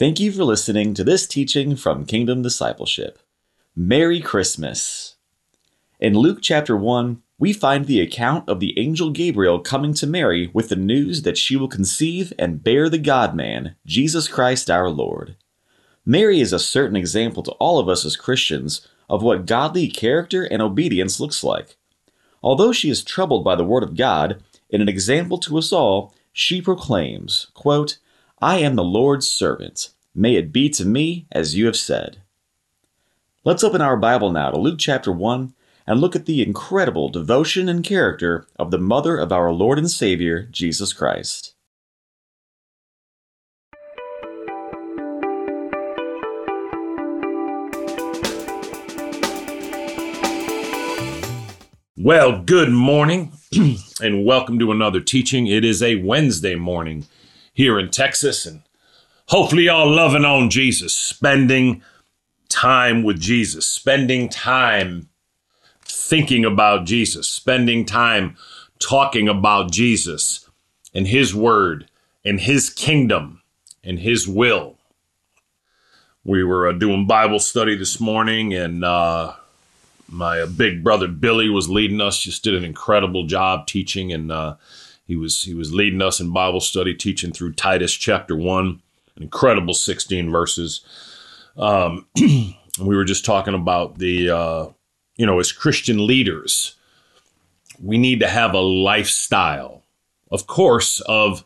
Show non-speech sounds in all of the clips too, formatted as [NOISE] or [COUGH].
Thank you for listening to this teaching from Kingdom Discipleship. Merry Christmas. In Luke chapter 1, we find the account of the angel Gabriel coming to Mary with the news that she will conceive and bear the God man, Jesus Christ our Lord. Mary is a certain example to all of us as Christians of what godly character and obedience looks like. Although she is troubled by the Word of God, in an example to us all, she proclaims, quote, I am the Lord's servant. May it be to me as you have said. Let's open our Bible now to Luke chapter 1 and look at the incredible devotion and character of the mother of our Lord and Savior, Jesus Christ. Well, good morning [CLEARS THROAT] and welcome to another teaching. It is a Wednesday morning here in Texas, and hopefully, y'all loving on Jesus, spending time with Jesus, spending time thinking about Jesus, spending time talking about Jesus and His Word and His kingdom and His will. We were uh, doing Bible study this morning, and uh, my big brother Billy was leading us. Just did an incredible job teaching, and uh, he was he was leading us in Bible study, teaching through Titus chapter one, an incredible sixteen verses. Um, [CLEARS THROAT] we were just talking about the uh, you know as Christian leaders, we need to have a lifestyle, of course, of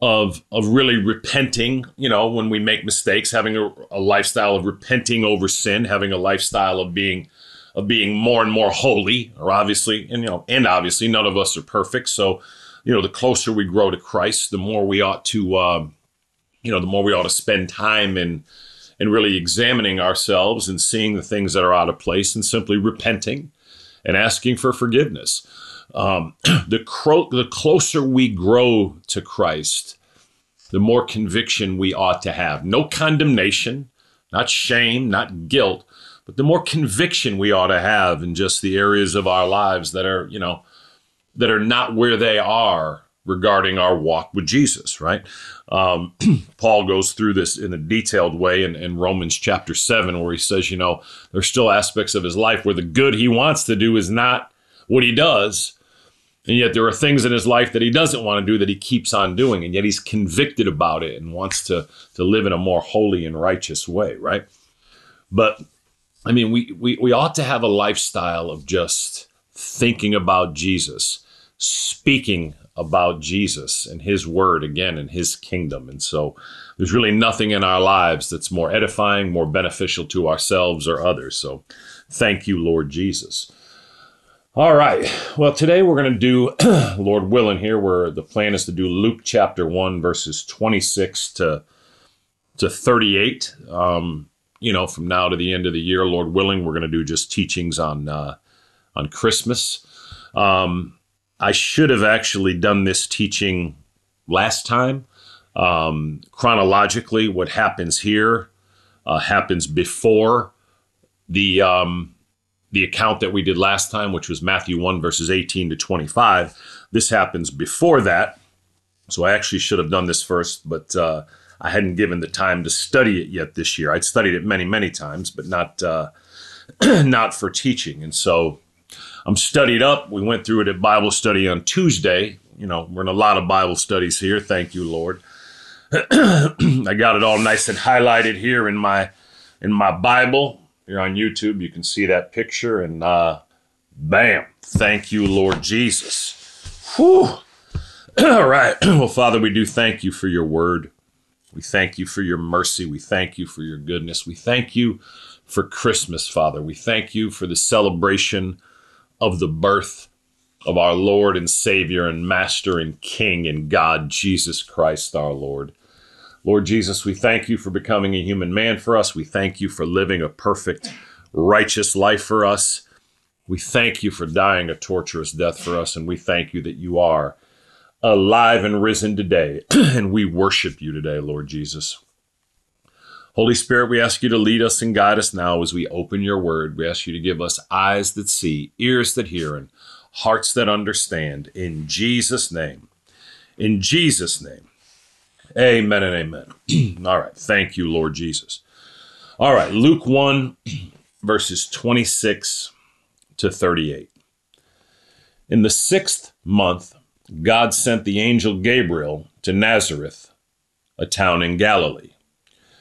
of of really repenting you know when we make mistakes having a, a, lifestyle of repenting over sin having a lifestyle of being of being more and more holy, or obviously, and you know, and obviously, none of us are perfect. So, you know, the closer we grow to Christ, the more we ought to, uh, you know, the more we ought to spend time in in really examining ourselves and seeing the things that are out of place, and simply repenting and asking for forgiveness. Um, [CLEARS THROAT] the cro- the closer we grow to Christ, the more conviction we ought to have. No condemnation, not shame, not guilt, but the more conviction we ought to have in just the areas of our lives that are, you know, that are not where they are regarding our walk with Jesus, right? Um, [CLEARS THROAT] Paul goes through this in a detailed way in, in, Romans chapter 7, where he says, you know, there's still aspects of his life where the good he wants to do is not what he does. And yet there are things in his life that he doesn't want to do that he keeps on doing. And yet he's convicted about it and wants to, to live in a more holy and righteous way, right? But I mean, we, we, we ought to have a lifestyle of just thinking about Jesus, speaking about Jesus and his word again and his kingdom. And so there's really nothing in our lives that's more edifying, more beneficial to ourselves or others. So thank you, Lord Jesus. All right. Well, today we're going to do, [CLEARS THROAT] Lord willing, here where the plan is to do Luke chapter 1, verses 26 to, to 38. Um, you know, from now to the end of the year, Lord willing, we're going to do just teachings on uh, on Christmas. Um, I should have actually done this teaching last time. Um, chronologically, what happens here uh, happens before the um, the account that we did last time, which was Matthew one verses eighteen to twenty five. This happens before that, so I actually should have done this first, but uh, I hadn't given the time to study it yet this year. I'd studied it many, many times, but not uh, [CLEARS THROAT] not for teaching. And so I'm studied up. We went through it at Bible study on Tuesday. You know, we're in a lot of Bible studies here. Thank you, Lord. [CLEARS THROAT] I got it all nice and highlighted here in my in my Bible. Here on YouTube, you can see that picture, and uh, bam! Thank you, Lord Jesus. Whew. [CLEARS THROAT] all right. [CLEARS THROAT] well, Father, we do thank you for your word. We thank you for your mercy. We thank you for your goodness. We thank you for Christmas, Father. We thank you for the celebration of the birth of our Lord and Savior and Master and King and God, Jesus Christ our Lord. Lord Jesus, we thank you for becoming a human man for us. We thank you for living a perfect, righteous life for us. We thank you for dying a torturous death for us, and we thank you that you are alive and risen today. [CLEARS THROAT] and we worship you today, Lord Jesus. Holy Spirit, we ask you to lead us and guide us now as we open your word. We ask you to give us eyes that see, ears that hear, and hearts that understand. In Jesus' name. In Jesus' name. Amen and amen. [CLEARS THROAT] All right. Thank you, Lord Jesus. All right. Luke 1, [CLEARS THROAT] verses 26 to 38. In the sixth month, God sent the angel Gabriel to Nazareth, a town in Galilee,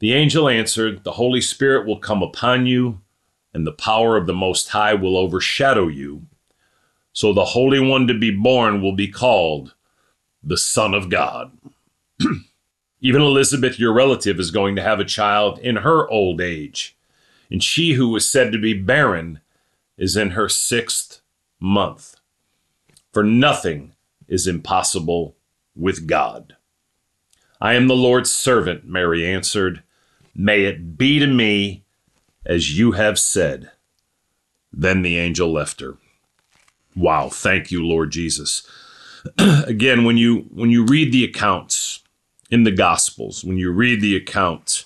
The angel answered, The Holy Spirit will come upon you, and the power of the Most High will overshadow you. So the Holy One to be born will be called the Son of God. [CLEARS THROAT] Even Elizabeth, your relative, is going to have a child in her old age, and she who was said to be barren is in her sixth month. For nothing is impossible with God. I am the Lord's servant, Mary answered. May it be to me as you have said. Then the angel left her. Wow, thank you, Lord Jesus. [CLEARS THROAT] Again, when you when you read the accounts in the Gospels, when you read the account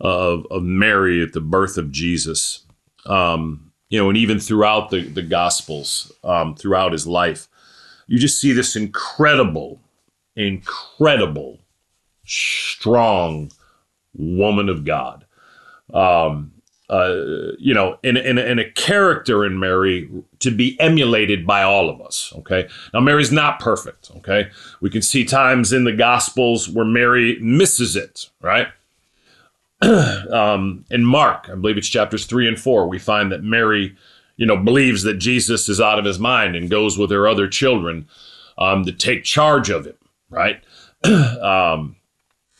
of, of Mary at the birth of Jesus, um, you know, and even throughout the, the Gospels, um, throughout his life, you just see this incredible, incredible, strong woman of God. Um, uh, you know, in, and, and a character in Mary to be emulated by all of us. Okay. Now, Mary's not perfect. Okay. We can see times in the Gospels where Mary misses it, right? [CLEARS THROAT] um, in Mark, I believe it's chapters three and four, we find that Mary, you know, believes that Jesus is out of his mind and goes with her other children um, to take charge of him, right? [CLEARS THROAT] um,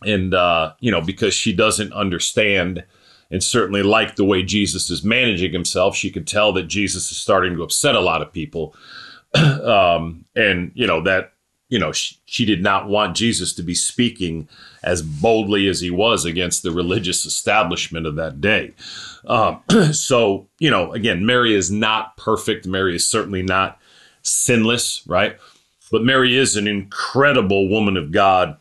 and, uh, you know, because she doesn't understand and certainly like the way Jesus is managing himself. She could tell that Jesus is starting to upset a lot of people. [CLEARS THROAT] um, and, you know, that, you know, she, she, did not want Jesus to be speaking as boldly as he was against the religious establishment of that day. Um, [CLEARS THROAT] so, you know, again, Mary is not perfect. Mary is certainly not sinless, right? But Mary is an incredible woman of God.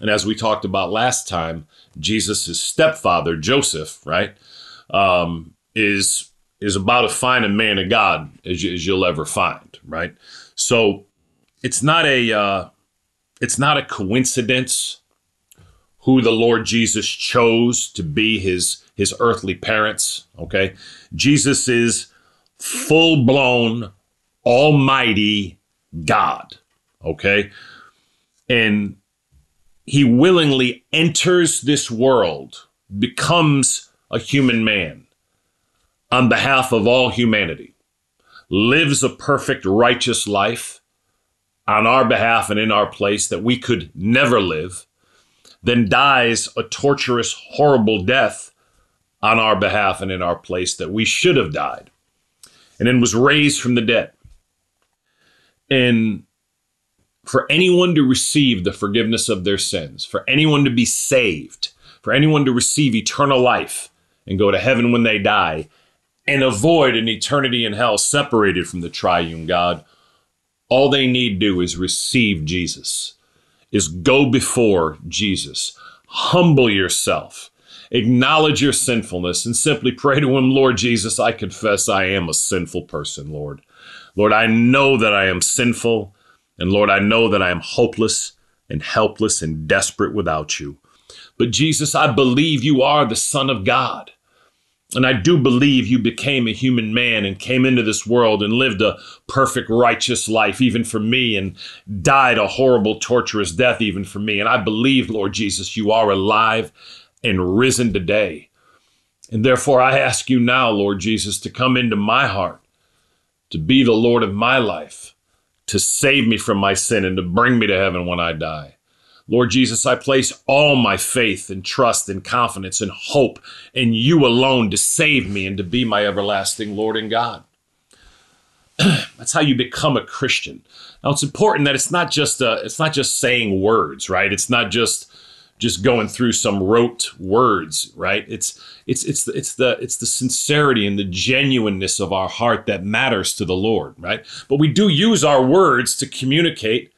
And as we talked about last time, Jesus' stepfather, Joseph, right, um, is is about as fine a man of God as, you, as you'll ever find, right? So it's not a uh, it's not a coincidence who the Lord Jesus chose to be his his earthly parents. Okay, Jesus is full blown, almighty God. Okay, and he willingly enters this world, becomes a human man on behalf of all humanity, lives a perfect, righteous life on our behalf and in our place that we could never live, then dies a torturous, horrible death on our behalf and in our place that we should have died, and then was raised from the dead. And for anyone to receive the forgiveness of their sins, for anyone to be saved, for anyone to receive eternal life and go to heaven when they die, and avoid an eternity in hell separated from the triune God, all they need do is receive Jesus, is go before Jesus, humble yourself, acknowledge your sinfulness, and simply pray to Him, Lord Jesus, I confess I am a sinful person, Lord. Lord, I know that I am sinful. And Lord, I know that I am hopeless and helpless and desperate without you. But Jesus, I believe you are the Son of God. And I do believe you became a human man and came into this world and lived a perfect, righteous life, even for me, and died a horrible, torturous death, even for me. And I believe, Lord Jesus, you are alive and risen today. And therefore, I ask you now, Lord Jesus, to come into my heart, to be the Lord of my life, to save me from my sin and to bring me to heaven when I die. Lord Jesus, I place all my faith and trust and confidence and hope in you alone to save me and to be my everlasting Lord and God. [CLEARS THROAT] That's how you become a Christian. Now it's important that it's not just uh, it's not just saying words, right? It's not just just going through some rote words, right? It's it's it's the, it's the it's the sincerity and the genuineness of our heart that matters to the Lord, right? But we do use our words to communicate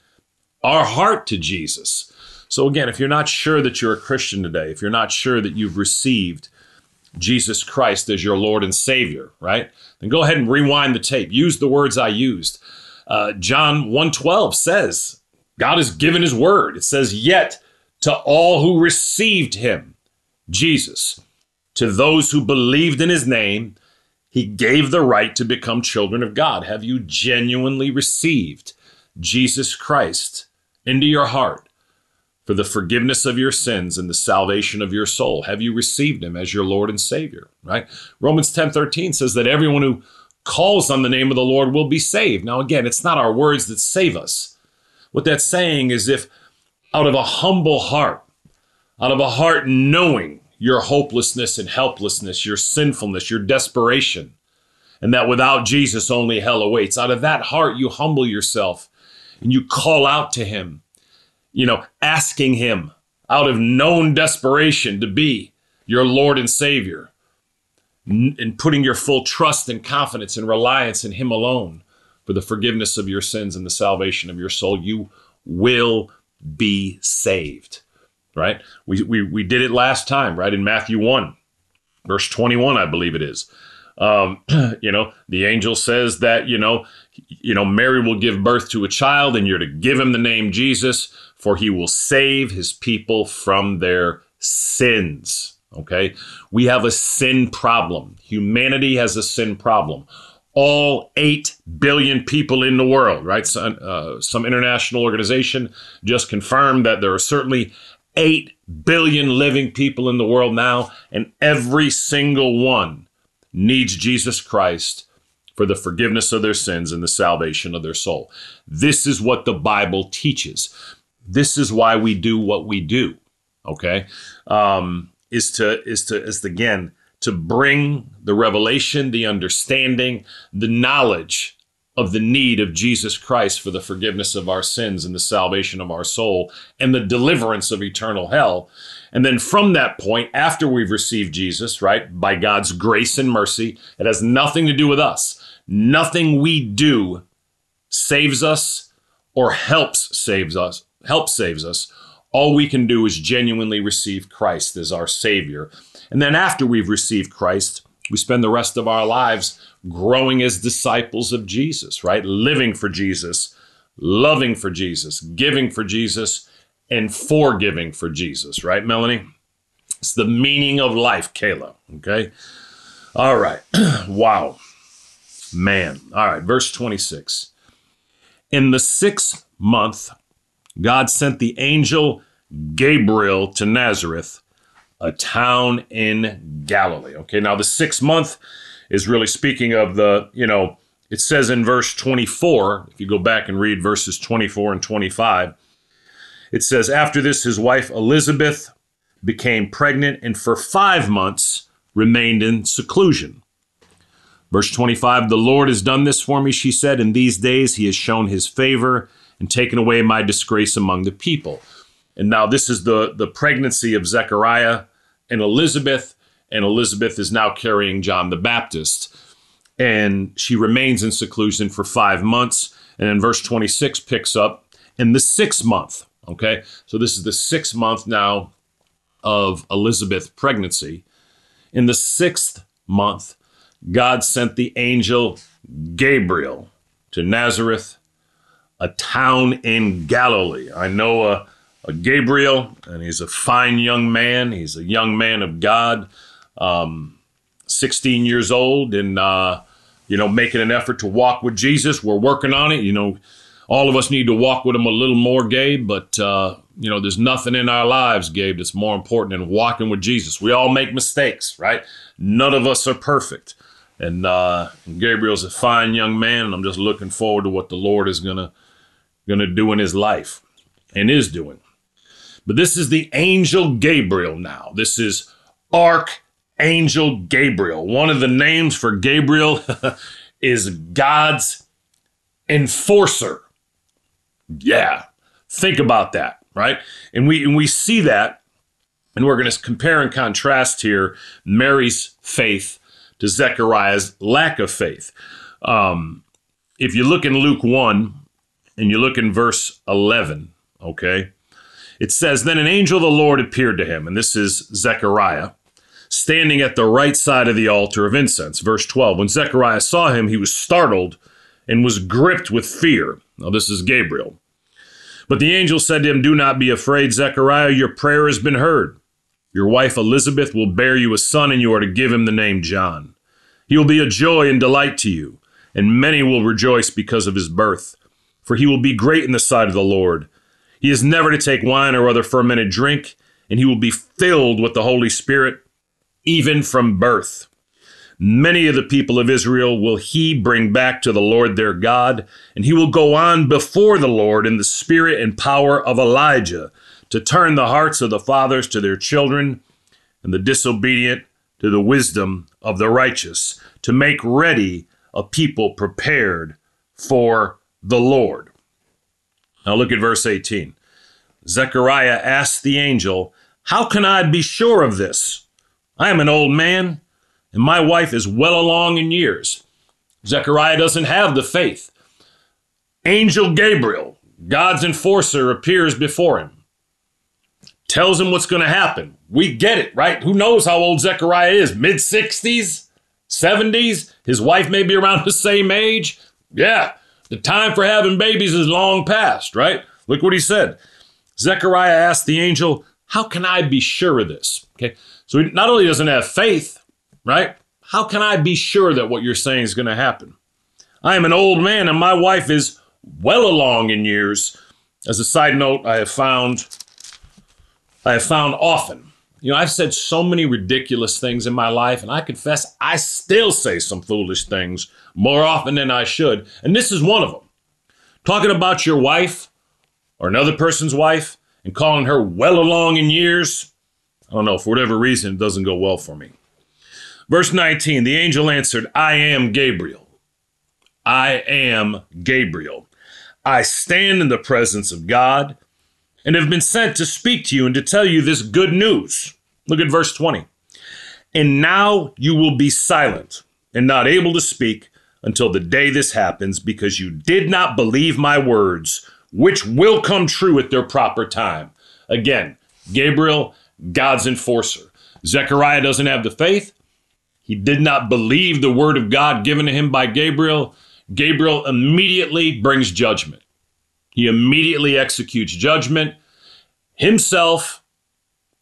our heart to Jesus. So again, if you're not sure that you're a Christian today, if you're not sure that you've received Jesus Christ as your Lord and Savior, right? Then go ahead and rewind the tape. Use the words I used. Uh, John 1:12 says, God has given his word. It says, "Yet to all who received him, Jesus, to those who believed in his name, he gave the right to become children of God." Have you genuinely received Jesus Christ into your heart? for the forgiveness of your sins and the salvation of your soul. Have you received him as your Lord and Savior? Right? Romans 10 13 says that everyone who calls on the name of the Lord will be saved. Now, again, it's not our words that save us. What that's saying is if out of a humble heart, out of a heart knowing your hopelessness and helplessness, your sinfulness, your desperation, and that without Jesus only hell awaits, out of that heart you humble yourself and you call out to him you know, asking Him out of known desperation to be your Lord and Savior, and putting your full trust and confidence and reliance in Him alone for the forgiveness of your sins and the salvation of your soul, you will be saved. Right? We, we, we did it last time, right? In Matthew 1, verse 21, I believe it is. Um, [CLEARS THROAT] you know, the angel says that, you know, you know, Mary will give birth to a child and you're to give him the name Jesus for he will save his people from their sins. Okay? We have a sin problem. Humanity has a sin problem. All 8 billion people in the world, right? So, uh, some international organization just confirmed that there are certainly 8 billion living people in the world now, and every single one needs Jesus Christ for the forgiveness of their sins and the salvation of their soul. This is what the Bible teaches this is why we do what we do. Okay, um, is to is to is to, again to bring the revelation, the understanding, the knowledge of the need of Jesus Christ for the forgiveness of our sins and the salvation of our soul and the deliverance of eternal hell. And then from that point, after we've received Jesus, right, by God's grace and mercy, it has nothing to do with us. Nothing we do saves us or helps saves us help saves us. All we can do is genuinely receive Christ as our Savior. And then after we've received Christ, we spend the rest of our lives growing as disciples of Jesus, right? Living for Jesus, loving for Jesus, giving for Jesus, and forgiving for Jesus, right, Melanie? It's the meaning of life, Kayla, okay? All right. [CLEARS THROAT] wow. Man. All right, verse 26. In the sixth month God sent the angel Gabriel to Nazareth, a town in Galilee. Okay, now the sixth month is really speaking of the, you know, it says in verse 24, if you go back and read verses 24 and 25, it says, After this, his wife Elizabeth became pregnant and for five months remained in seclusion. Verse 25, The Lord has done this for me, she said. In these days he has shown his favor and taken away my disgrace among the people. And now this is the, the pregnancy of Zechariah and Elizabeth, and Elizabeth is now carrying John the Baptist. And she remains in seclusion for five months. And then verse 26 picks up in the sixth month. Okay, so this is the sixth month now of Elizabeth's pregnancy. In the sixth month, God sent the angel Gabriel to Nazareth a town in Galilee. I know a, a Gabriel, and he's a fine young man. He's a young man of God, um, 16 years old, and uh, you know, making an effort to walk with Jesus. We're working on it. You know, all of us need to walk with him a little more, Gabe, but, uh, you know, there's nothing in our lives, Gabe, that's more important than walking with Jesus. We all make mistakes, right? None of us are perfect. And, uh, Gabriel's a fine young man, and I'm just looking forward to what the Lord is going to do in his life and is doing. But this is the angel Gabriel now. This is Archangel Gabriel. One of the names for Gabriel [LAUGHS] is God's enforcer. Yeah, think about that, right? And we and we see that, and we're going to compare and contrast here Mary's faith to Zechariah's lack of faith. Um, if you look in Luke 1 and you look in verse 11, okay, it says, Then an angel of the Lord appeared to him, and this is Zechariah, standing at the right side of the altar of incense. Verse 12 When Zechariah saw him, he was startled and was gripped with fear. Now, this is Gabriel. But the angel said to him, Do not be afraid, Zechariah, your prayer has been heard. Your wife Elizabeth will bear you a son, and you are to give him the name John. He will be a joy and delight to you, and many will rejoice because of his birth. For he will be great in the sight of the Lord. He is never to take wine or other fermented drink, and he will be filled with the Holy Spirit, even from birth. Many of the people of Israel will he bring back to the Lord their God, and he will go on before the Lord in the spirit and power of Elijah to turn the hearts of the fathers to their children and the disobedient to the wisdom of the righteous, to make ready a people prepared for the Lord. Now look at verse 18. Zechariah asked the angel, How can I be sure of this? I am an old man and my wife is well along in years. Zechariah doesn't have the faith. Angel Gabriel, God's enforcer, appears before him, tells him what's going to happen. We get it, right? Who knows how old Zechariah is? Mid 60s? 70s? His wife may be around the same age? Yeah, the time for having babies is long past, right? Look what he said. Zechariah asked the angel, How can I be sure of this? Okay, so he not only doesn't have faith, right? How can I be sure that what you're saying is going to happen? I am an old man and my wife is well along in years. As a side note, I have found I have found often. You know, I've said so many ridiculous things in my life, and I confess I still say some foolish things more often than I should. And this is one of them. Talking about your wife or another person's wife and calling her well along in years, I don't know, for whatever reason, it doesn't go well for me. Verse 19 The angel answered, I am Gabriel. I am Gabriel. I stand in the presence of God and have been sent to speak to you and to tell you this good news. Look at verse 20. And now you will be silent and not able to speak until the day this happens because you did not believe my words, which will come true at their proper time. Again, Gabriel, God's enforcer. Zechariah doesn't have the faith. He did not believe the word of God given to him by Gabriel. Gabriel immediately brings judgment. He immediately executes judgment himself.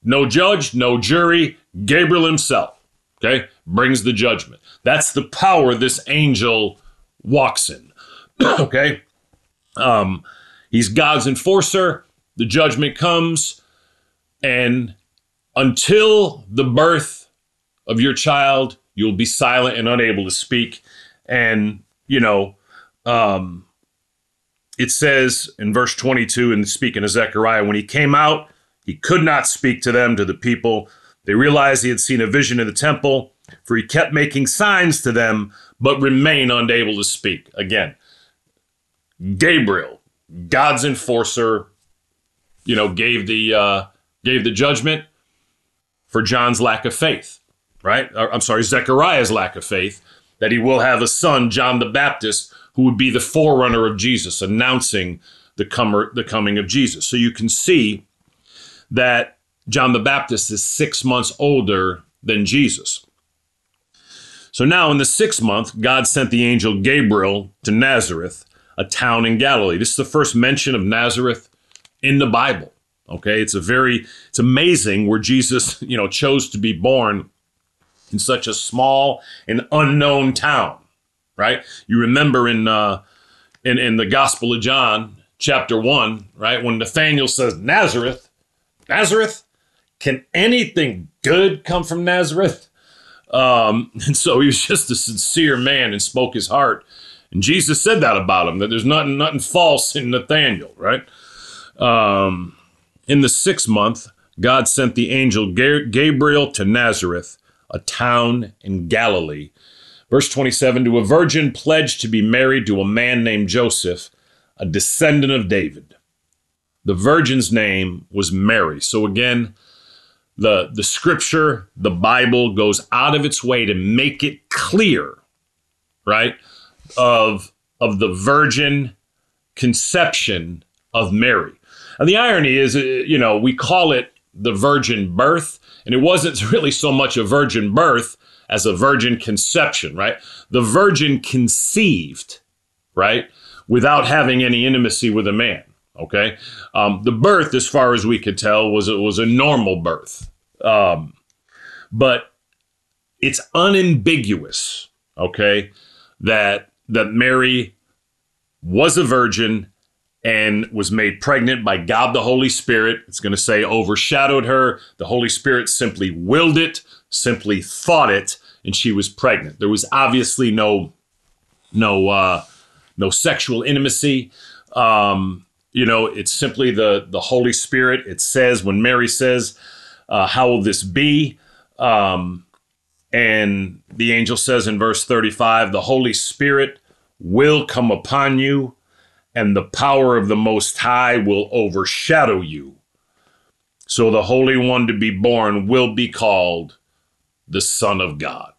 No judge, no jury. Gabriel himself, okay, brings the judgment. That's the power this angel walks in, [CLEARS THROAT] okay? Um, he's God's enforcer. The judgment comes, and until the birth of your child, you'll be silent and unable to speak. And, you know, um, it says in verse 22, and speaking of Zechariah, when he came out, he could not speak to them, to the people. They realized he had seen a vision in the temple, for he kept making signs to them, but remained unable to speak. Again, Gabriel, God's enforcer, you know, gave the uh, gave the judgment for John's lack of faith right? I'm sorry, Zechariah's lack of faith, that he will have a son, John the Baptist, who would be the forerunner of Jesus, announcing the, comer, the coming of Jesus. So you can see that John the Baptist is six months older than Jesus. So now in the sixth month, God sent the angel Gabriel to Nazareth, a town in Galilee. This is the first mention of Nazareth in the Bible. Okay, it's a very, it's amazing where Jesus, you know, chose to be born in such a small and unknown town, right? You remember in uh, in, in the Gospel of John, chapter 1, right? When Nathaniel says, Nazareth, Nazareth, can anything good come from Nazareth? Um, [LAUGHS] and so he was just a sincere man and spoke his heart. And Jesus said that about him, that there's nothing, nothing false in Nathaniel, right? Um, in the sixth month, God sent the angel Gabriel to Nazareth, a town in Galilee. Verse 27 to a virgin pledged to be married to a man named Joseph, a descendant of David. The virgin's name was Mary. So again, the, the scripture, the Bible goes out of its way to make it clear, right, of, of the virgin conception of Mary. And the irony is, uh, you know, we call it the virgin birth, and it wasn't [LAUGHS] really so much a virgin birth as a virgin conception, right? The virgin conceived, right, without having any intimacy with a man. Okay, um, the birth, as far as we could tell, was it was a normal birth, um, but it's unambiguous. Okay, that that Mary was a virgin and was made pregnant by God the Holy Spirit. It's going to say overshadowed her. The Holy Spirit simply willed it, simply thought it, and she was pregnant. There was obviously no no uh, no sexual intimacy. Um, you know, it's simply the the Holy Spirit. It says when Mary says, uh, "How will this be?" Um, and the angel says in verse 35, "The Holy Spirit will come upon you, and the power of the Most High will overshadow you." So the Holy One to be born will be called the Son of God.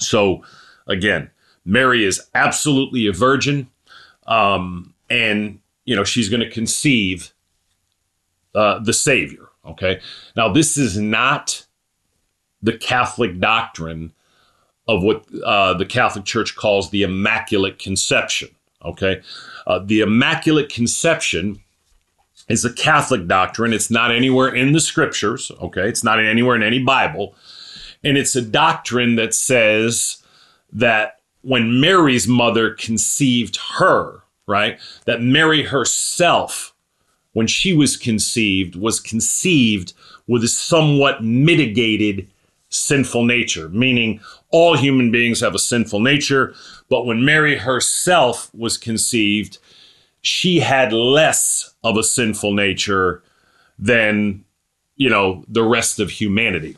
So, again, Mary is absolutely a virgin, um, and you know she's going to conceive uh, the Savior. Okay, now this is not the Catholic doctrine of what uh, the Catholic Church calls the Immaculate Conception. Okay, uh, the Immaculate Conception is a Catholic doctrine. It's not anywhere in the Scriptures. Okay, it's not anywhere in any Bible, and it's a doctrine that says that when Mary's mother conceived her, right? That Mary herself, when she was conceived, was conceived with a somewhat mitigated sinful nature, meaning all human beings have a sinful nature. But when Mary herself was conceived, she had less of a sinful nature than, you know, the rest of humanity.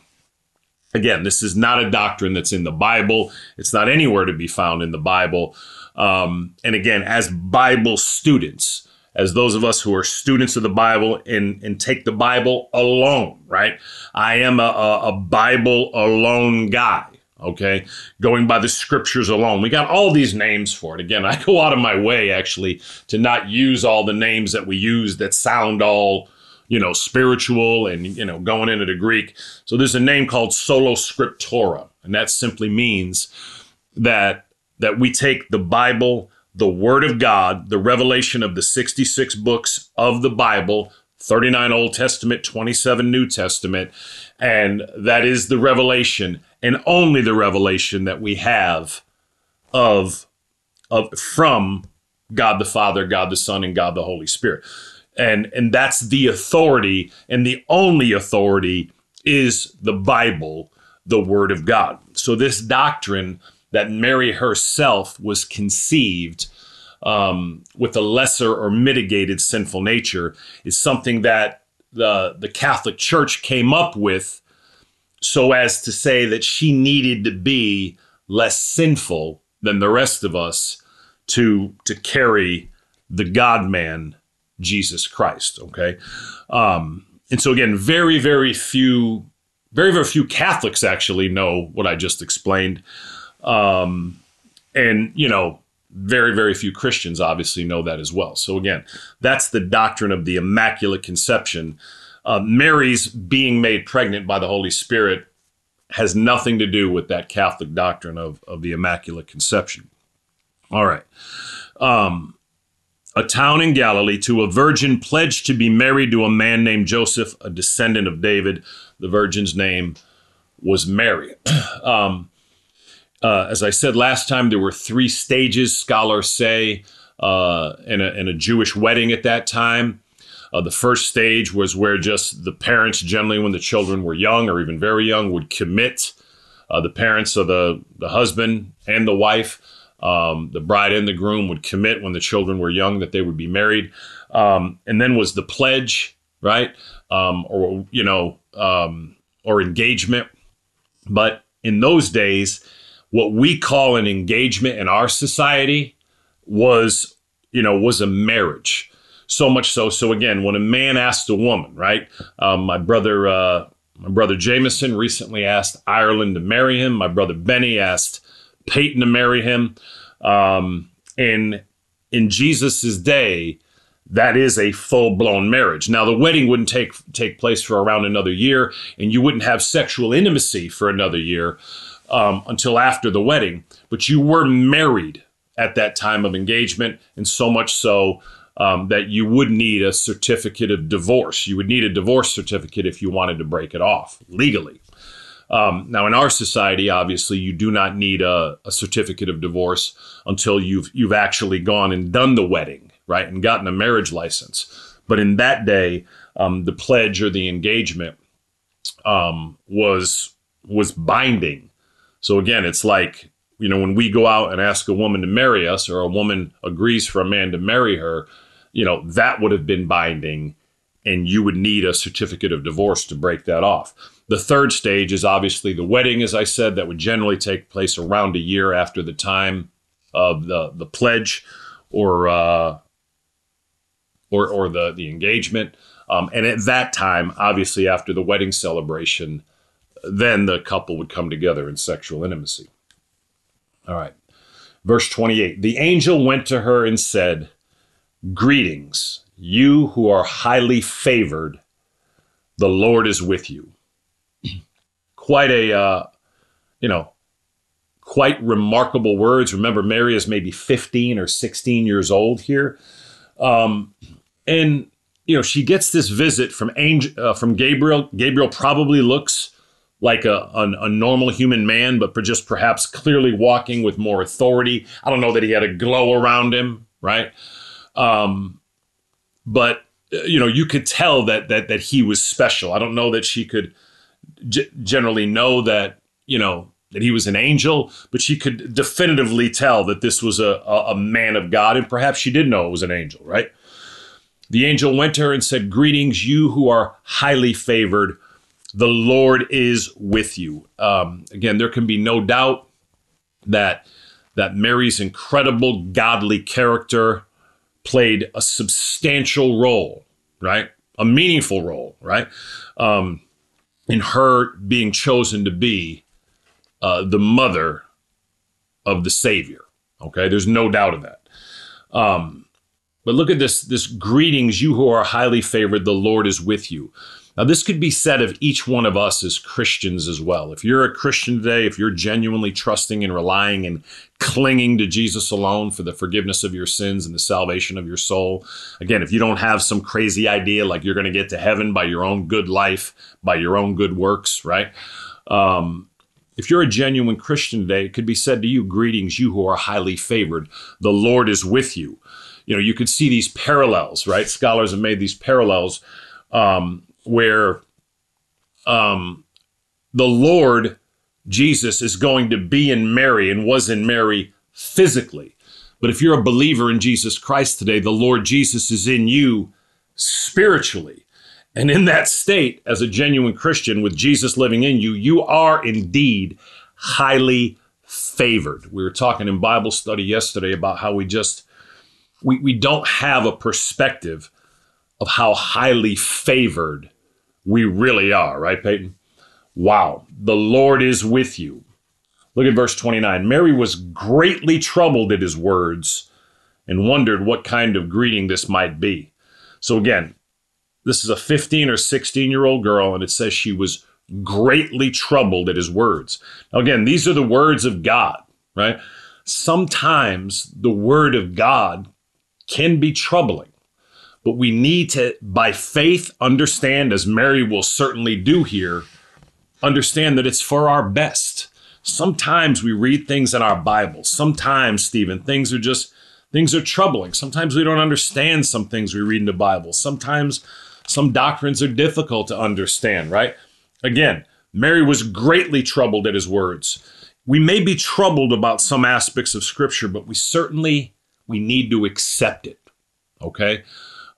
Again, this is not a doctrine that's in the Bible. It's not anywhere to be found in the Bible. Um, and again, as Bible students, as those of us who are students of the Bible and, and take the Bible alone, right? I am a, a, a Bible alone guy okay going by the scriptures alone we got all these names for it again [LAUGHS] i go out of my way actually to not use all the names that we use that sound all you know, spiritual and, you know, going into the Greek. So there's a name called sola Scriptura, and that simply means that that we take the Bible, the Word of God, the revelation of the 66 books of the Bible, 39 Old Testament, 27 New Testament, and that is the revelation and only the revelation that we have of of from God the Father, God the Son, and God the Holy Spirit. And and that's the authority and the only authority is the bible the word of god. So this doctrine that mary herself was conceived um, with a lesser or mitigated sinful nature is something that the the catholic church came up with so as to say that she needed to be less sinful than the rest of us to to carry the god man Jesus Christ. Okay. Um, and so again, very, very few, very, very few Catholics actually know what I just explained. Um, and, you know, very, very few Christians obviously know that as well. So again, that's the doctrine of the Immaculate Conception. Uh, Mary's being made pregnant by the Holy Spirit has nothing to do with that Catholic doctrine of, of the Immaculate Conception. All right. Um, a town in Galilee, to a virgin pledged to be married to a man named Joseph, a descendant of David. The virgin's name was Mary. [CLEARS THROAT] um, Uh, as I said last time, there were three stages, scholars say, uh, in, a, in a Jewish wedding at that time. Uh, the first stage was where just the parents, generally when the children were young or even very young, would commit. Uh, the parents of the, the husband and the wife, um, the bride and the groom would commit when the children were young that they would be married. Um, and then was the pledge, right? Um, or, you know, um, or engagement. But in those days, what we call an engagement in our society was, you know, was a marriage. So much so. So again, when a man asked a woman, right? Um, my brother, uh, my brother Jameson recently asked Ireland to marry him. My brother Benny asked Peyton to marry him. Um, and in Jesus's day, that is a full blown marriage. Now, the wedding wouldn't take take place for around another year, and you wouldn't have sexual intimacy for another year um, until after the wedding. But you were married at that time of engagement, and so much so um, that you would need a certificate of divorce. You would need a divorce certificate if you wanted to break it off legally. Um, now, in our society, obviously, you do not need a, a, certificate of divorce until you've you've actually gone and done the wedding, right, and gotten a marriage license. But in that day, um, the pledge or the engagement um, was was binding. So again, it's like you know when we go out and ask a woman to marry us, or a woman agrees for a man to marry her, you know that would have been binding, and you would need a certificate of divorce to break that off. The third stage is obviously the wedding, as I said, that would generally take place around a year after the time of the, the pledge or, uh, or, or the, the engagement. Um, and at that time, obviously, after the wedding celebration, then the couple would come together in sexual intimacy. All right. Verse 28 The angel went to her and said, Greetings, you who are highly favored, the Lord is with you [CLEARS THROAT] quite a, uh, you know, quite remarkable words. Remember, Mary is maybe 15 or 16 years old here. Um, and, you know, she gets this visit from angel, uh, from Gabriel. Gabriel probably looks like a, a, a, normal human man, but just perhaps clearly walking with more authority. I don't know that he had a glow around him, right? Um, but uh, you know, you could tell that that that he was special. I don't know that she could g- generally know that you know that he was an angel, but she could definitively tell that this was a, a, a man of God, and perhaps she did know it was an angel, right? The angel went to her and said, Greetings, you who are highly favored. The Lord is with you. Um, again, there can be no doubt that that Mary's incredible godly character played a substantial role, right? A meaningful role, right? Um, in her being chosen to be uh, the mother of the Savior. Okay, there's no doubt of that. Um, but look at this: this greetings, you who are highly favored, the Lord is with you. Now, this could be said of each one of us as Christians as well. If you're a Christian today, if you're genuinely trusting and relying and clinging to Jesus alone for the forgiveness of your sins and the salvation of your soul, again, if you don't have some crazy idea like you're going to get to heaven by your own good life, by your own good works, right? Um, if you're a genuine Christian today, it could be said to you, Greetings, you who are highly favored. The Lord is with you. You know, you could see these parallels, right? Scholars have made these parallels. Um, where um, the Lord Jesus is going to be in Mary and was in Mary physically. But if you're a believer in Jesus Christ today, the Lord Jesus is in you spiritually. And in that state, as a genuine Christian with Jesus living in you, you are indeed highly favored. We were talking in Bible study yesterday about how we just we, we don't have a perspective of how highly favored we really are, right, Peyton? Wow, the Lord is with you. Look at verse 29. Mary was greatly troubled at his words and wondered what kind of greeting this might be. So, again, this is a 15 or 16 year old girl, and it says she was greatly troubled at his words. Now, again, these are the words of God, right? Sometimes the word of God can be troubling. But we need to, by faith, understand, as Mary will certainly do here, understand that it's for our best. sometimes we read things in our Bible. Sometimes, Stephen, things are just things are troubling. Sometimes we don't understand some things we read in the Bible. Sometimes some doctrines are difficult to understand, right? Again, Mary was greatly troubled at his words. We may be troubled about some aspects of scripture, but we certainly we need to accept it. Okay?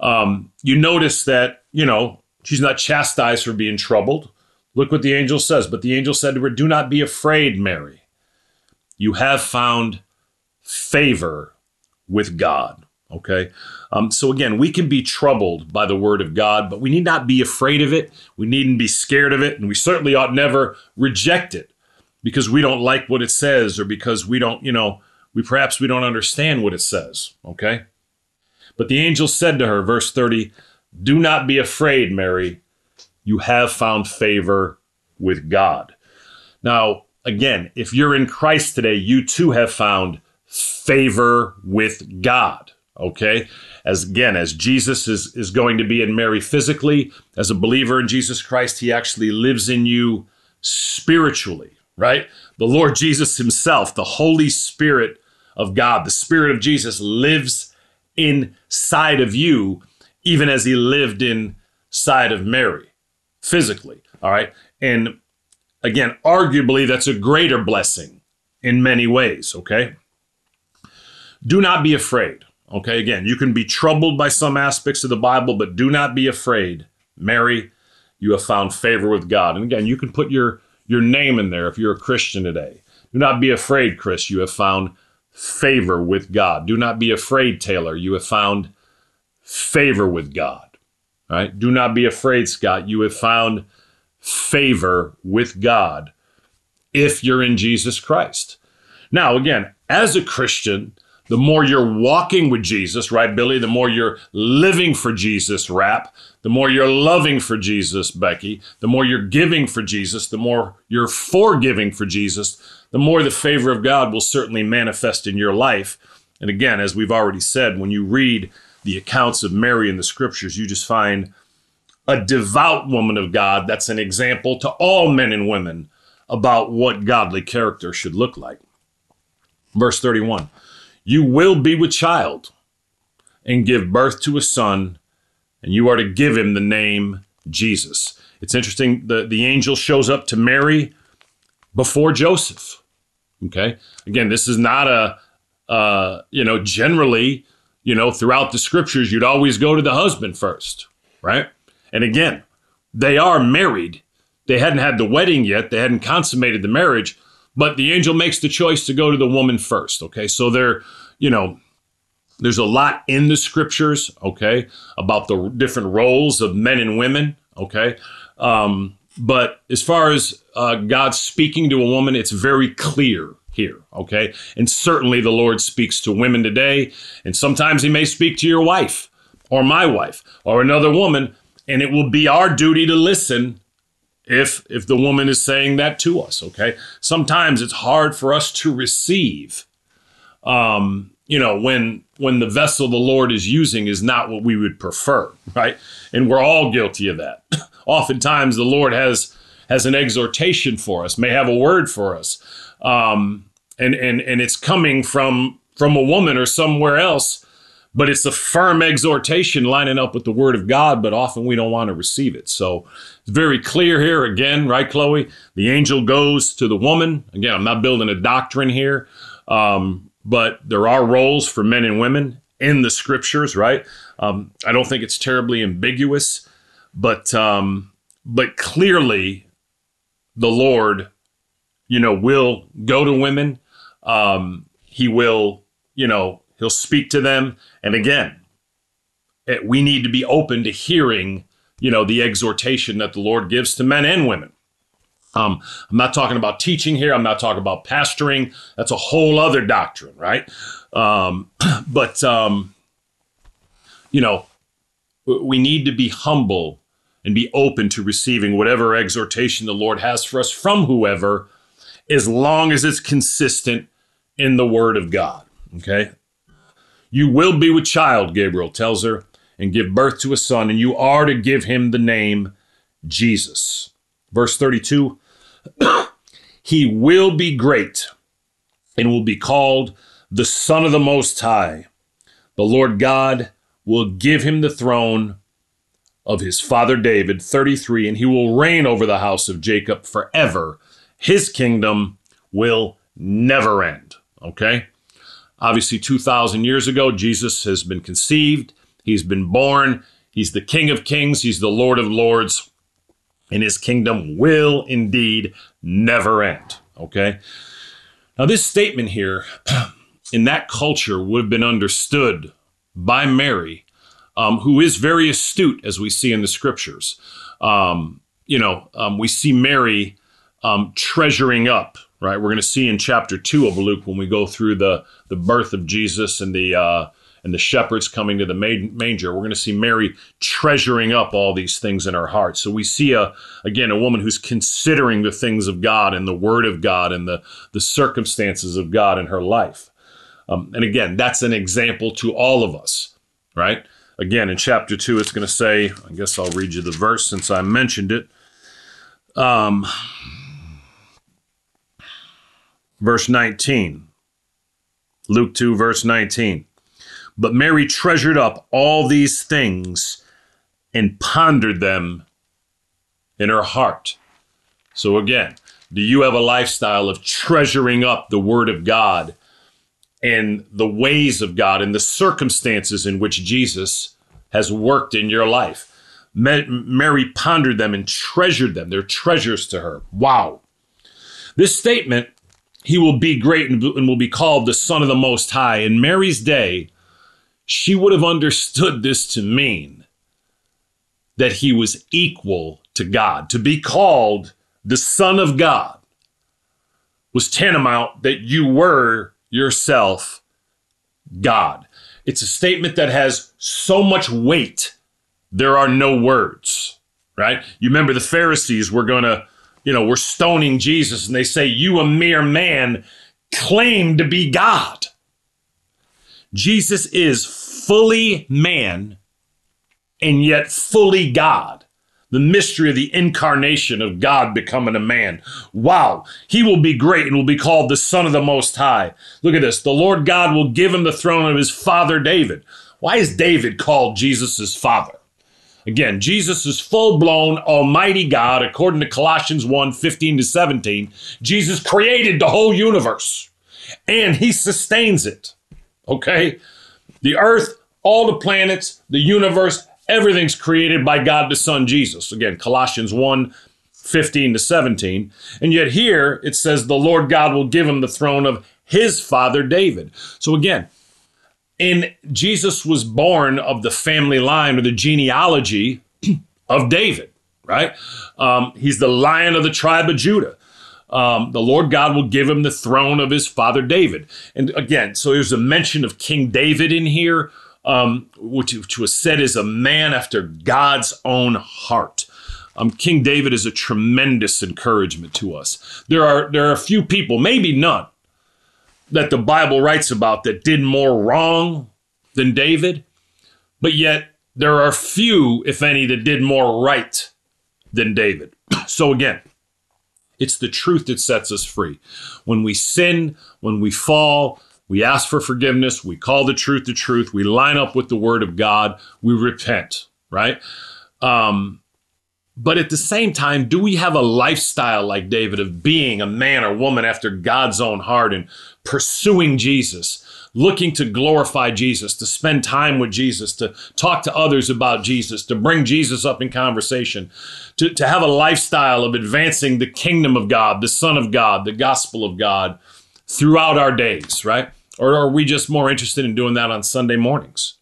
Um, you notice that, you know, she's not chastised for being troubled. Look what the angel says. But the angel said to her, Do not be afraid, Mary. You have found favor with God. Okay. Um, so again, we can be troubled by the word of God, but we need not be afraid of it. We needn't be scared of it. And we certainly ought never reject it because we don't like what it says or because we don't, you know, we perhaps we don't understand what it says. Okay. But the angel said to her, verse 30, Do not be afraid, Mary. You have found favor with God. Now, again, if you're in Christ today, you too have found favor with God. Okay? As again, as Jesus is, is going to be in Mary physically, as a believer in Jesus Christ, he actually lives in you spiritually, right? The Lord Jesus himself, the Holy Spirit of God, the Spirit of Jesus lives inside of you, even as he lived inside of Mary physically. All right. And again, arguably, that's a greater blessing in many ways. Okay. Do not be afraid. Okay. Again, you can be troubled by some aspects of the Bible, but do not be afraid. Mary, you have found favor with God. And again, you can put your, your name in there if you're a Christian today. Do not be afraid, Chris. You have found favor with God. Do not be afraid, Taylor. You have found favor with God. All right? Do not be afraid, Scott. You have found favor with God if you're in Jesus Christ. Now, again, as a Christian, the more you're walking with Jesus, right, Billy, the more you're living for Jesus, Rap, the more you're loving for Jesus, Becky, the more you're giving for Jesus, the more you're forgiving for Jesus, the more the favor of God will certainly manifest in your life. And again, as we've already said, when you read the accounts of Mary in the scriptures, you just find a devout woman of God that's an example to all men and women about what godly character should look like. Verse 31 You will be with child and give birth to a son, and you are to give him the name Jesus. It's interesting, the, the angel shows up to Mary before Joseph. Okay. Again, this is not a, uh, you know, generally, you know, throughout the scriptures, you'd always go to the husband first, right? And again, they are married. They hadn't had the wedding yet, they hadn't consummated the marriage, but the angel makes the choice to go to the woman first. Okay. So there, you know, there's a lot in the scriptures, okay, about the different roles of men and women, okay. Um, but as far as uh, God speaking to a woman, it's very clear here, okay? And certainly the Lord speaks to women today, and sometimes He may speak to your wife or my wife or another woman, and it will be our duty to listen if if the woman is saying that to us okay sometimes it's hard for us to receive um you know when when the vessel the lord is using is not what we would prefer right and we're all guilty of that [LAUGHS] oftentimes the Lord has has an exhortation for us, may have a word for us, um, and and and it's coming from from a woman or somewhere else, but it's a firm exhortation lining up with the Word of God. But often we don't want to receive it. So it's very clear here again, right, Chloe? The angel goes to the woman. Again, I'm not building a doctrine here, um, but there are roles for men and women in the Scriptures, right? Um, I don't think it's terribly ambiguous. But um, but clearly, the Lord, you know, will go to women. Um, he will, you know, he'll speak to them. And again, it, we need to be open to hearing, you know, the exhortation that the Lord gives to men and women. Um, I'm not talking about teaching here. I'm not talking about pastoring. That's a whole other doctrine, right? Um, [CLEARS THROAT] but um, you know, we need to be humble and be open to receiving whatever exhortation the Lord has for us from whoever, as long as it's consistent in the Word of God. Okay? You will be with child, Gabriel tells her, and give birth to a son, and you are to give him the name Jesus. Verse 32 [COUGHS] He will be great and will be called the Son of the Most High. The Lord God will give him the throne of his father David, 33, and he will reign over the house of Jacob forever. His kingdom will never end. Okay? Obviously, 2,000 years ago, Jesus has been conceived, he's been born, he's the King of Kings, he's the Lord of Lords, and his kingdom will indeed never end. Okay? Now, this statement here [CLEARS THROAT] in that culture would have been understood by Mary, um, who is very astute, as we see in the scriptures. Um, you know, um, we see Mary um, treasuring up right? We're going to see in chapter two of Luke when we go through the the birth of Jesus and the uh, and the shepherds coming to the manger. We're going to see Mary treasuring up all these things in her heart. So we see a again a woman who's considering the things of God and the Word of God and the the circumstances of God in her life. Um, and again, that's an example to all of us, right? Again, in chapter two, it's going to say, I guess I'll read you the verse since I mentioned it. Um, verse 19. Luke 2, verse 19. But Mary treasured up all these things and pondered them in her heart. So, again, do you have a lifestyle of treasuring up the Word of God and the ways of God and the circumstances in which Jesus has worked in your life? Mary pondered them and treasured them. They're treasures to her. Wow. This statement he will be great and will be called the Son of the Most High. In Mary's day, she would have understood this to mean that he was equal to God. To be called the Son of God was tantamount that you were yourself God. It's a statement that has so much weight, there are no words, right? You remember the Pharisees were going to you know, were stoning Jesus and they say, You, a mere man, claim to be God. Jesus is fully man and yet fully God. The mystery of the incarnation of God becoming a man. Wow. He will be great and will be called the Son of the Most High. Look at this. The Lord God will give him the throne of his father David. Why is David called Jesus' father? Again, Jesus is full blown Almighty God, according to Colossians 1 15 to 17. Jesus created the whole universe and he sustains it. Okay? The earth, all the planets, the universe, everything's created by God the Son Jesus. Again, Colossians 1 15 to 17. And yet here it says, the Lord God will give him the throne of his father David. So again, and Jesus was born of the family line or the genealogy [CLEARS THROAT] of David, right? Um, he's the lion of the tribe of Judah. Um, the Lord God will give him the throne of his father David. And again, so there's a mention of King David in here, um, which, which, was said is a man after God's own heart. Um, King David is a tremendous encouragement to us. There are there are a few people, maybe none, that the Bible writes about that did more wrong than David, but yet there are few, if any, that did more right than David. [CLEARS THROAT] So again, it's the truth that sets us free. When we sin, when we fall, we ask for forgiveness, we call the truth the truth, we line up with the word of God, we repent, right? Um, but at the same time, do we have a lifestyle like David of being a man or woman after God's own heart and pursuing Jesus, looking to glorify Jesus, to spend time with Jesus, to talk to others about Jesus, to bring Jesus up in conversation, to, to have a lifestyle of advancing the kingdom of God, the Son of God, the gospel of God throughout our days, right? Or are we just more interested in doing that on Sunday mornings?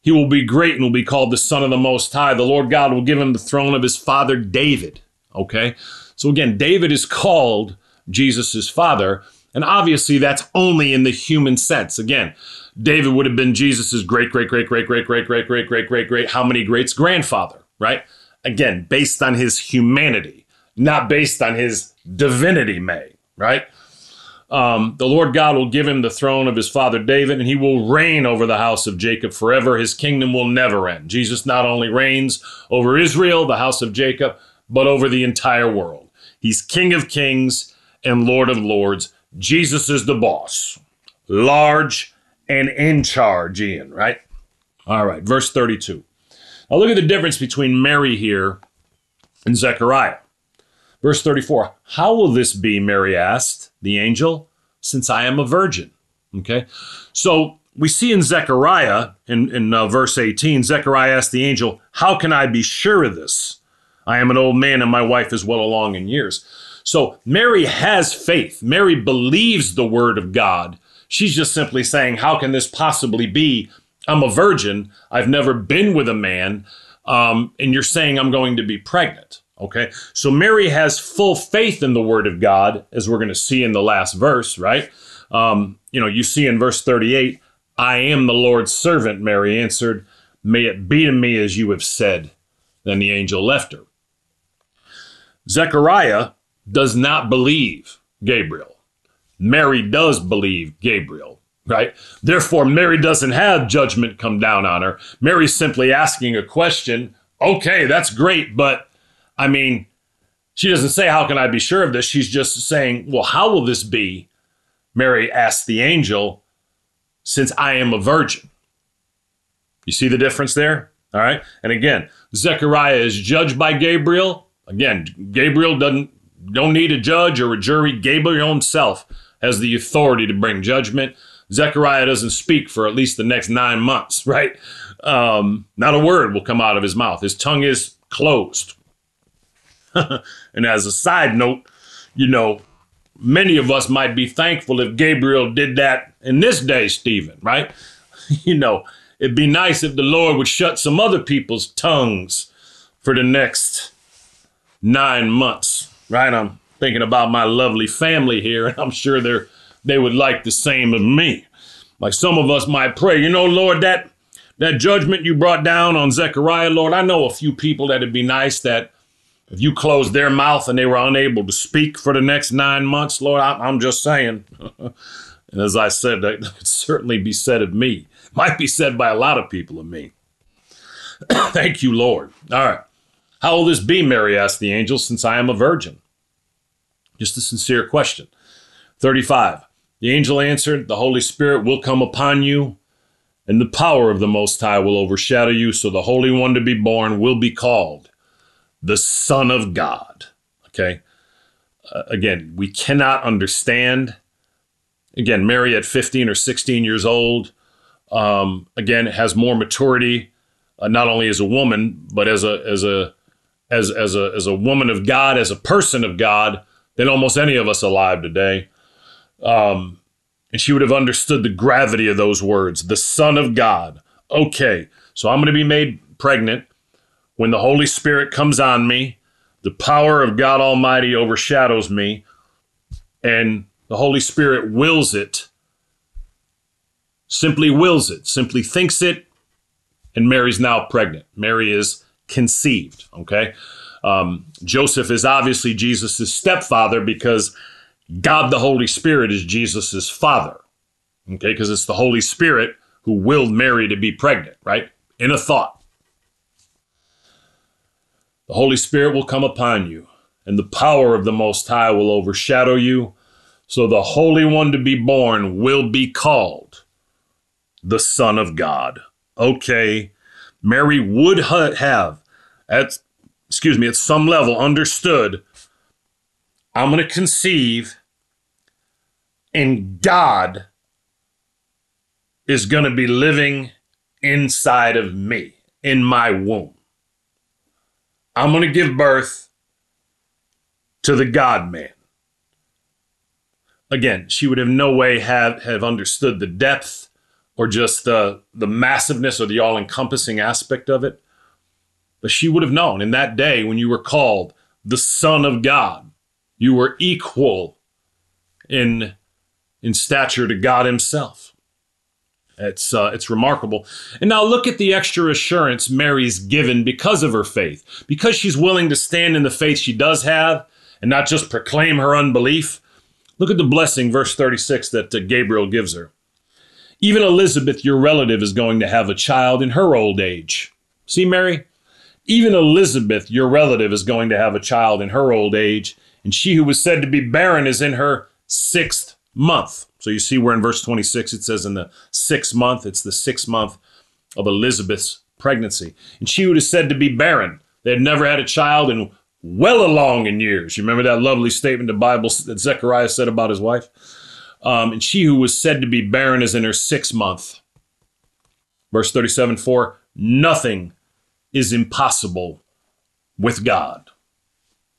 He will be great and will be called the Son of the Most High. The Lord God will give him the throne of his father David. Okay? So again, David is called Jesus' father, and obviously that's only in the human sense. Again, David would have been Jesus' great, great, great, great, great, great, great, great, great, great, great, how many greats grandfather, right? Again, based on his humanity, not based on his divinity, may, right? Um, the Lord God will give him the throne of his father David, and he will reign over the house of Jacob forever. His kingdom will never end. Jesus not only reigns over Israel, the house of Jacob, but over the entire world. He's King of Kings and Lord of Lords. Jesus is the boss, large and in charge, Ian, right? All right, verse 32. Now look at the difference between Mary here and Zechariah. Verse 34 How will this be? Mary asked the angel, since I am a virgin. Okay, so we see in Zechariah, in, in uh, verse 18, Zechariah asked the angel, How can I be sure of this? I am an old man and my wife is well along in years. So Mary has faith. Mary believes the word of God. She's just simply saying, How can this possibly be? I'm a virgin. I've never been with a man. Um, and you're saying I'm going to be pregnant. Okay. So Mary has full faith in the word of God, as we're going to see in the last verse, right? Um, you know, you see in verse 38, I am the Lord's servant, Mary answered. May it be to me as you have said. Then the angel left her. Zechariah does not believe Gabriel. Mary does believe Gabriel, right? Therefore, Mary doesn't have judgment come down on her. Mary's simply asking a question. Okay, that's great, but I mean, she doesn't say, How can I be sure of this? She's just saying, Well, how will this be? Mary asked the angel, Since I am a virgin. You see the difference there? All right. And again, Zechariah is judged by Gabriel. Again, Gabriel doesn't don't need a judge or a jury. Gabriel himself has the authority to bring judgment. Zechariah doesn't speak for at least the next nine months, [LAUGHS] right? Um, not a word will come out of his mouth. His tongue is closed. [LAUGHS] and as a side note, you know, many of us might be thankful if Gabriel did that in this day, Stephen, right? [LAUGHS] you know, it'd be nice if the Lord would shut some other people's tongues for the next nine months, right? I'm thinking about my lovely family here, and I'm sure they're they would like the same of me. Like some of us might pray, you know, Lord, that that judgment you brought down on Zechariah, Lord, I know a few people that'd be nice that if you closed their mouth and they were unable to speak for the next nine months, Lord, I, am just saying. [LAUGHS] and as I said, that could certainly be said of me. Might be said by a lot of people of me. [COUGHS] Thank you, Lord. All right. How will this be, Mary asked the angel, since I am a virgin? Just a sincere question. 35. The angel answered, The Holy Spirit will come upon you, and the power of the Most High will overshadow you, so the Holy One to be born will be called the Son of God. Okay. Uh, again, we cannot understand. Again, Mary at 15 or 16 years old, um, again, has more maturity, uh, not only as a woman, but as a, as a, as, as a, as a woman of God, as a person of God, than almost any of us alive today. Um, and she would have understood the gravity of those words, the Son of God. Okay, so I'm going to be made pregnant when the Holy Spirit comes on me, the power of God Almighty overshadows me, and the Holy Spirit wills it, simply wills it, simply thinks it, and Mary's now pregnant. Mary is conceived, okay? Um, Joseph is obviously Jesus' stepfather because God the Holy Spirit is Jesus' father, okay? Because it's the Holy Spirit who willed Mary to be pregnant, right? In a thought. The Holy Spirit will come upon you, and the power of the Most High will overshadow you. So the Holy One to be born will be called the Son of God. Okay, Mary would have, at excuse me, at some level understood. I'm going to conceive, and God is going to be living inside of me, in my womb. I'm going to give birth to the God man. Again, she would have no way have, have understood the depth or just the, the massiveness or the all encompassing aspect of it. But she would have known in that day when you were called the Son of God, you were equal in, in stature to God Himself. It's uh, it's remarkable. And now look at the extra assurance Mary's given because of her faith, because she's willing to stand in the faith she does have and not just proclaim her unbelief. Look at the blessing, verse 36, that uh, Gabriel gives her. Even Elizabeth, your relative, is going to have a child in her old age. See, Mary? Even Elizabeth, your relative, is going to have a child in her old age, And she who was said to be barren is in her sixth month. So you see where in verse 26 it says in the sixth month, it's the sixth month of Elizabeth's pregnancy. And she who is said to be barren, they had never had a child and well along in years. You remember that lovely statement the Bible that Zechariah said about his wife? Um, and she who was said to be barren is in her sixth month. Verse 37 For nothing is impossible with God.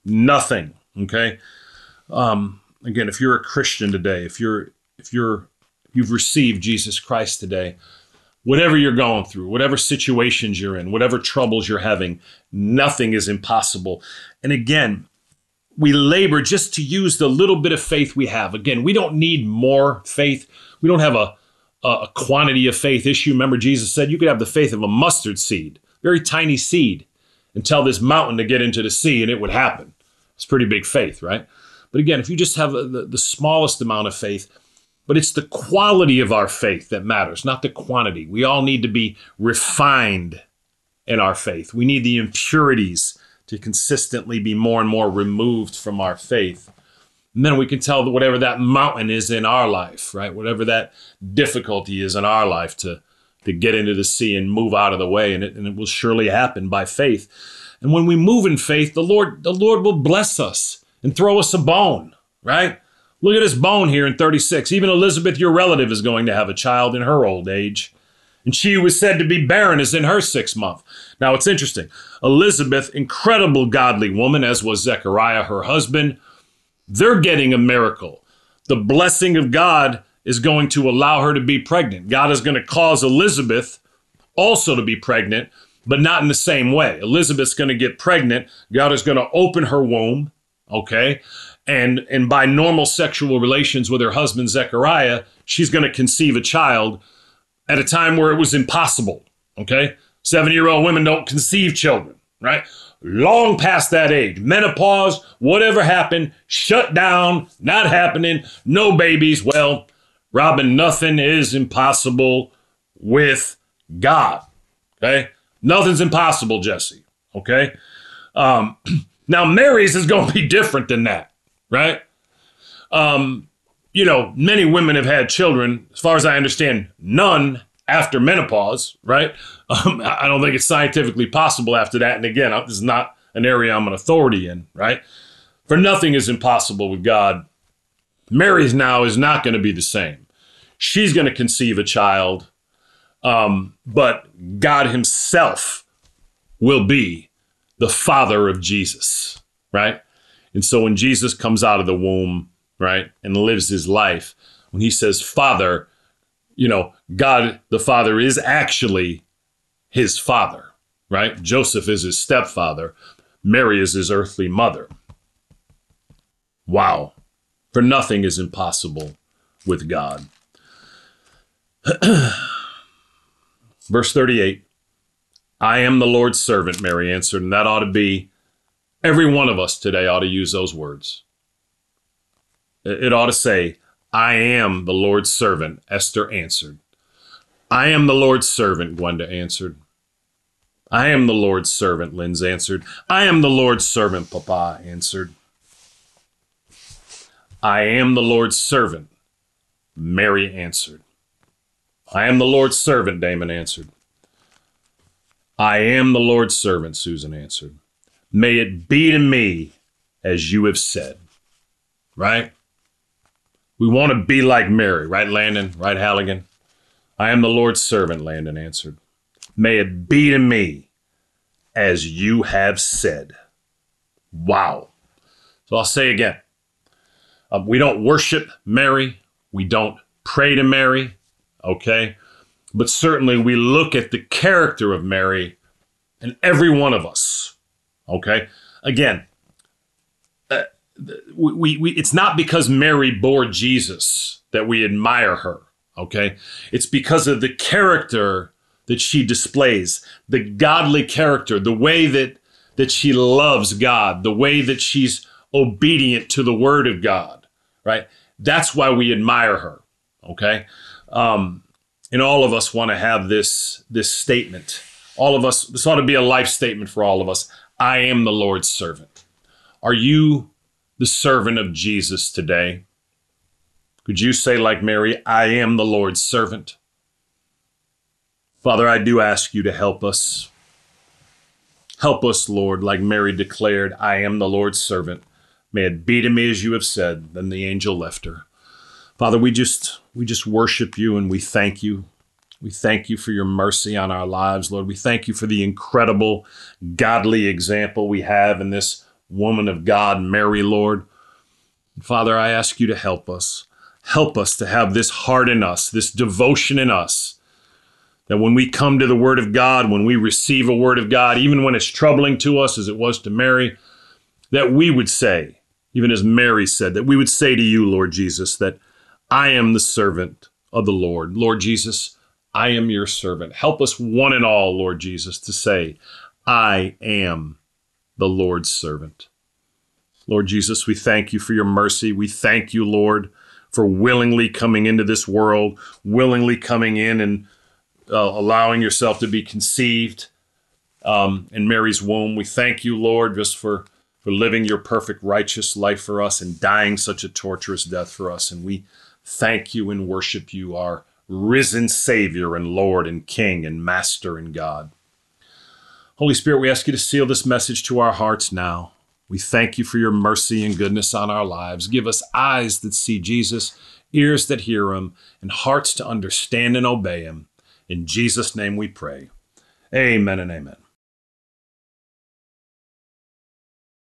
Nothing. Okay. Um, again, if you're a Christian today, if you're if you're you've received Jesus Christ today, whatever you're going through, whatever situations you're in, whatever troubles you're having, nothing is impossible. And again, we labor just to use the little bit of faith we have. Again, we don't need more faith. We don't have a, a quantity of faith issue. Remember, Jesus said you could have the faith of a mustard seed, very tiny seed, and tell this mountain to get into the sea and it would happen. It's pretty big faith, right? But again, if you just have the, the smallest amount of faith, but it's the quality of our faith that matters, not the quantity. We all need to be refined in our faith. We need the impurities to consistently be more and more removed from our faith. And then we can tell that whatever that mountain is in our life, right? Whatever that difficulty is in our life to, to get into the sea and move out of the way. And it, and it will surely happen by faith. And when we move in faith, the Lord, the Lord will bless us and throw us a bone, right? Look at this bone here in 36. Even Elizabeth, your relative, is going to have a child in her old age. And she was said to be barren is in her sixth month. Now it's interesting. Elizabeth, incredible godly woman, as was Zechariah, her husband, they're getting a miracle. The blessing of God is going to allow her to be pregnant. God is going to cause Elizabeth also to be pregnant, but not in the same way. Elizabeth's going to get pregnant. God is going to open her womb, okay? and and by normal sexual relations with her husband Zechariah, she's going to conceive a child at a time where it was impossible. Okay, seven-year-old women don't conceive children, right? Long past that age, menopause, whatever happened, shut down, not happening, no babies. Well, Robin, nothing is impossible with God. Okay, nothing's impossible, Jesse. Okay. Um, [CLEARS THROAT] now Mary's is going to be different than that right? Um, you know, many women have had children, as far as I understand, none after menopause, right? [LAUGHS] Um, I don't think it's scientifically possible after that. And again, this is not an area I'm an authority in, right? For nothing is impossible with God. Mary's now is not going to be the same. She's going to conceive a child, um, but God Himself will be the father of Jesus, right? And so when Jesus comes out of the womb, right, and lives his life, when he says, Father, you know, God the Father is actually his father, right? Joseph is his stepfather, Mary is his earthly mother. Wow. For nothing is impossible with God. [CLEARS THROAT] Verse 38 I am the Lord's servant, Mary answered, and that ought to be Every one of us today ought to use those words. It ought to say, I am the Lord's servant, Esther answered. I am the Lord's servant, Gwenda answered. I am the Lord's servant, Linz answered. I am the Lord's servant, Papa answered. I am the Lord's servant, Mary answered. I am the Lord's servant, Damon answered. I am the Lord's servant, Susan answered. May it be to me as you have said. Right? We want to be like Mary, right, Landon? Right, Halligan? I am the Lord's servant, Landon answered. May it be to me as you have said. Wow. So I'll say again uh, we don't worship Mary, we don't pray to Mary, okay? But certainly we look at the character of Mary, and every one of us Okay. Again, we, we, it's not because Mary bore Jesus that we admire her. Okay. It's because of the character that she displays, the godly character, the way that, that she loves God, the way that she's obedient to the word of God, right? That's why we admire her. Okay. Um, and all of us want to have this, this statement. All of us, this ought to be a life statement for all of us. I am the Lord's servant. Are you the servant of Jesus today? Could you say, like Mary, I am the Lord's servant? Father, I do ask you to help us. Help us, Lord, like Mary declared, I am the Lord's servant. May it be to me as you have said. Then the angel left her. Father, we just we just worship you and we thank you. We thank you for your mercy on our lives, Lord. We thank you for the incredible godly example we have in this woman of God, Mary, Lord. Father, I ask you to help us. Help us to have this heart in us, this devotion in us, that when we come to the Word of God, when we receive a Word of God, even when it's troubling to us as it was to Mary, that we would say, even as Mary said, that we would say to you, Lord Jesus, that I am the servant of the Lord. Lord Jesus, I am your servant. Help us one and all, Lord Jesus, to say, I am the Lord's servant. Lord Jesus, we thank you for your mercy. We thank you, Lord, for willingly coming into this world, willingly coming in and uh, allowing yourself to be conceived um, in Mary's womb. We thank you, Lord, just for for living your perfect righteous life for us and dying such a torturous death for us. And we thank you and worship you, our risen Savior and Lord and King and Master and God. Holy Spirit, we ask you to seal this message to our hearts now. We thank you for your mercy and goodness on our lives. Give us eyes that see Jesus, ears that hear him, and hearts to understand and obey him. In Jesus' name we pray. Amen and amen.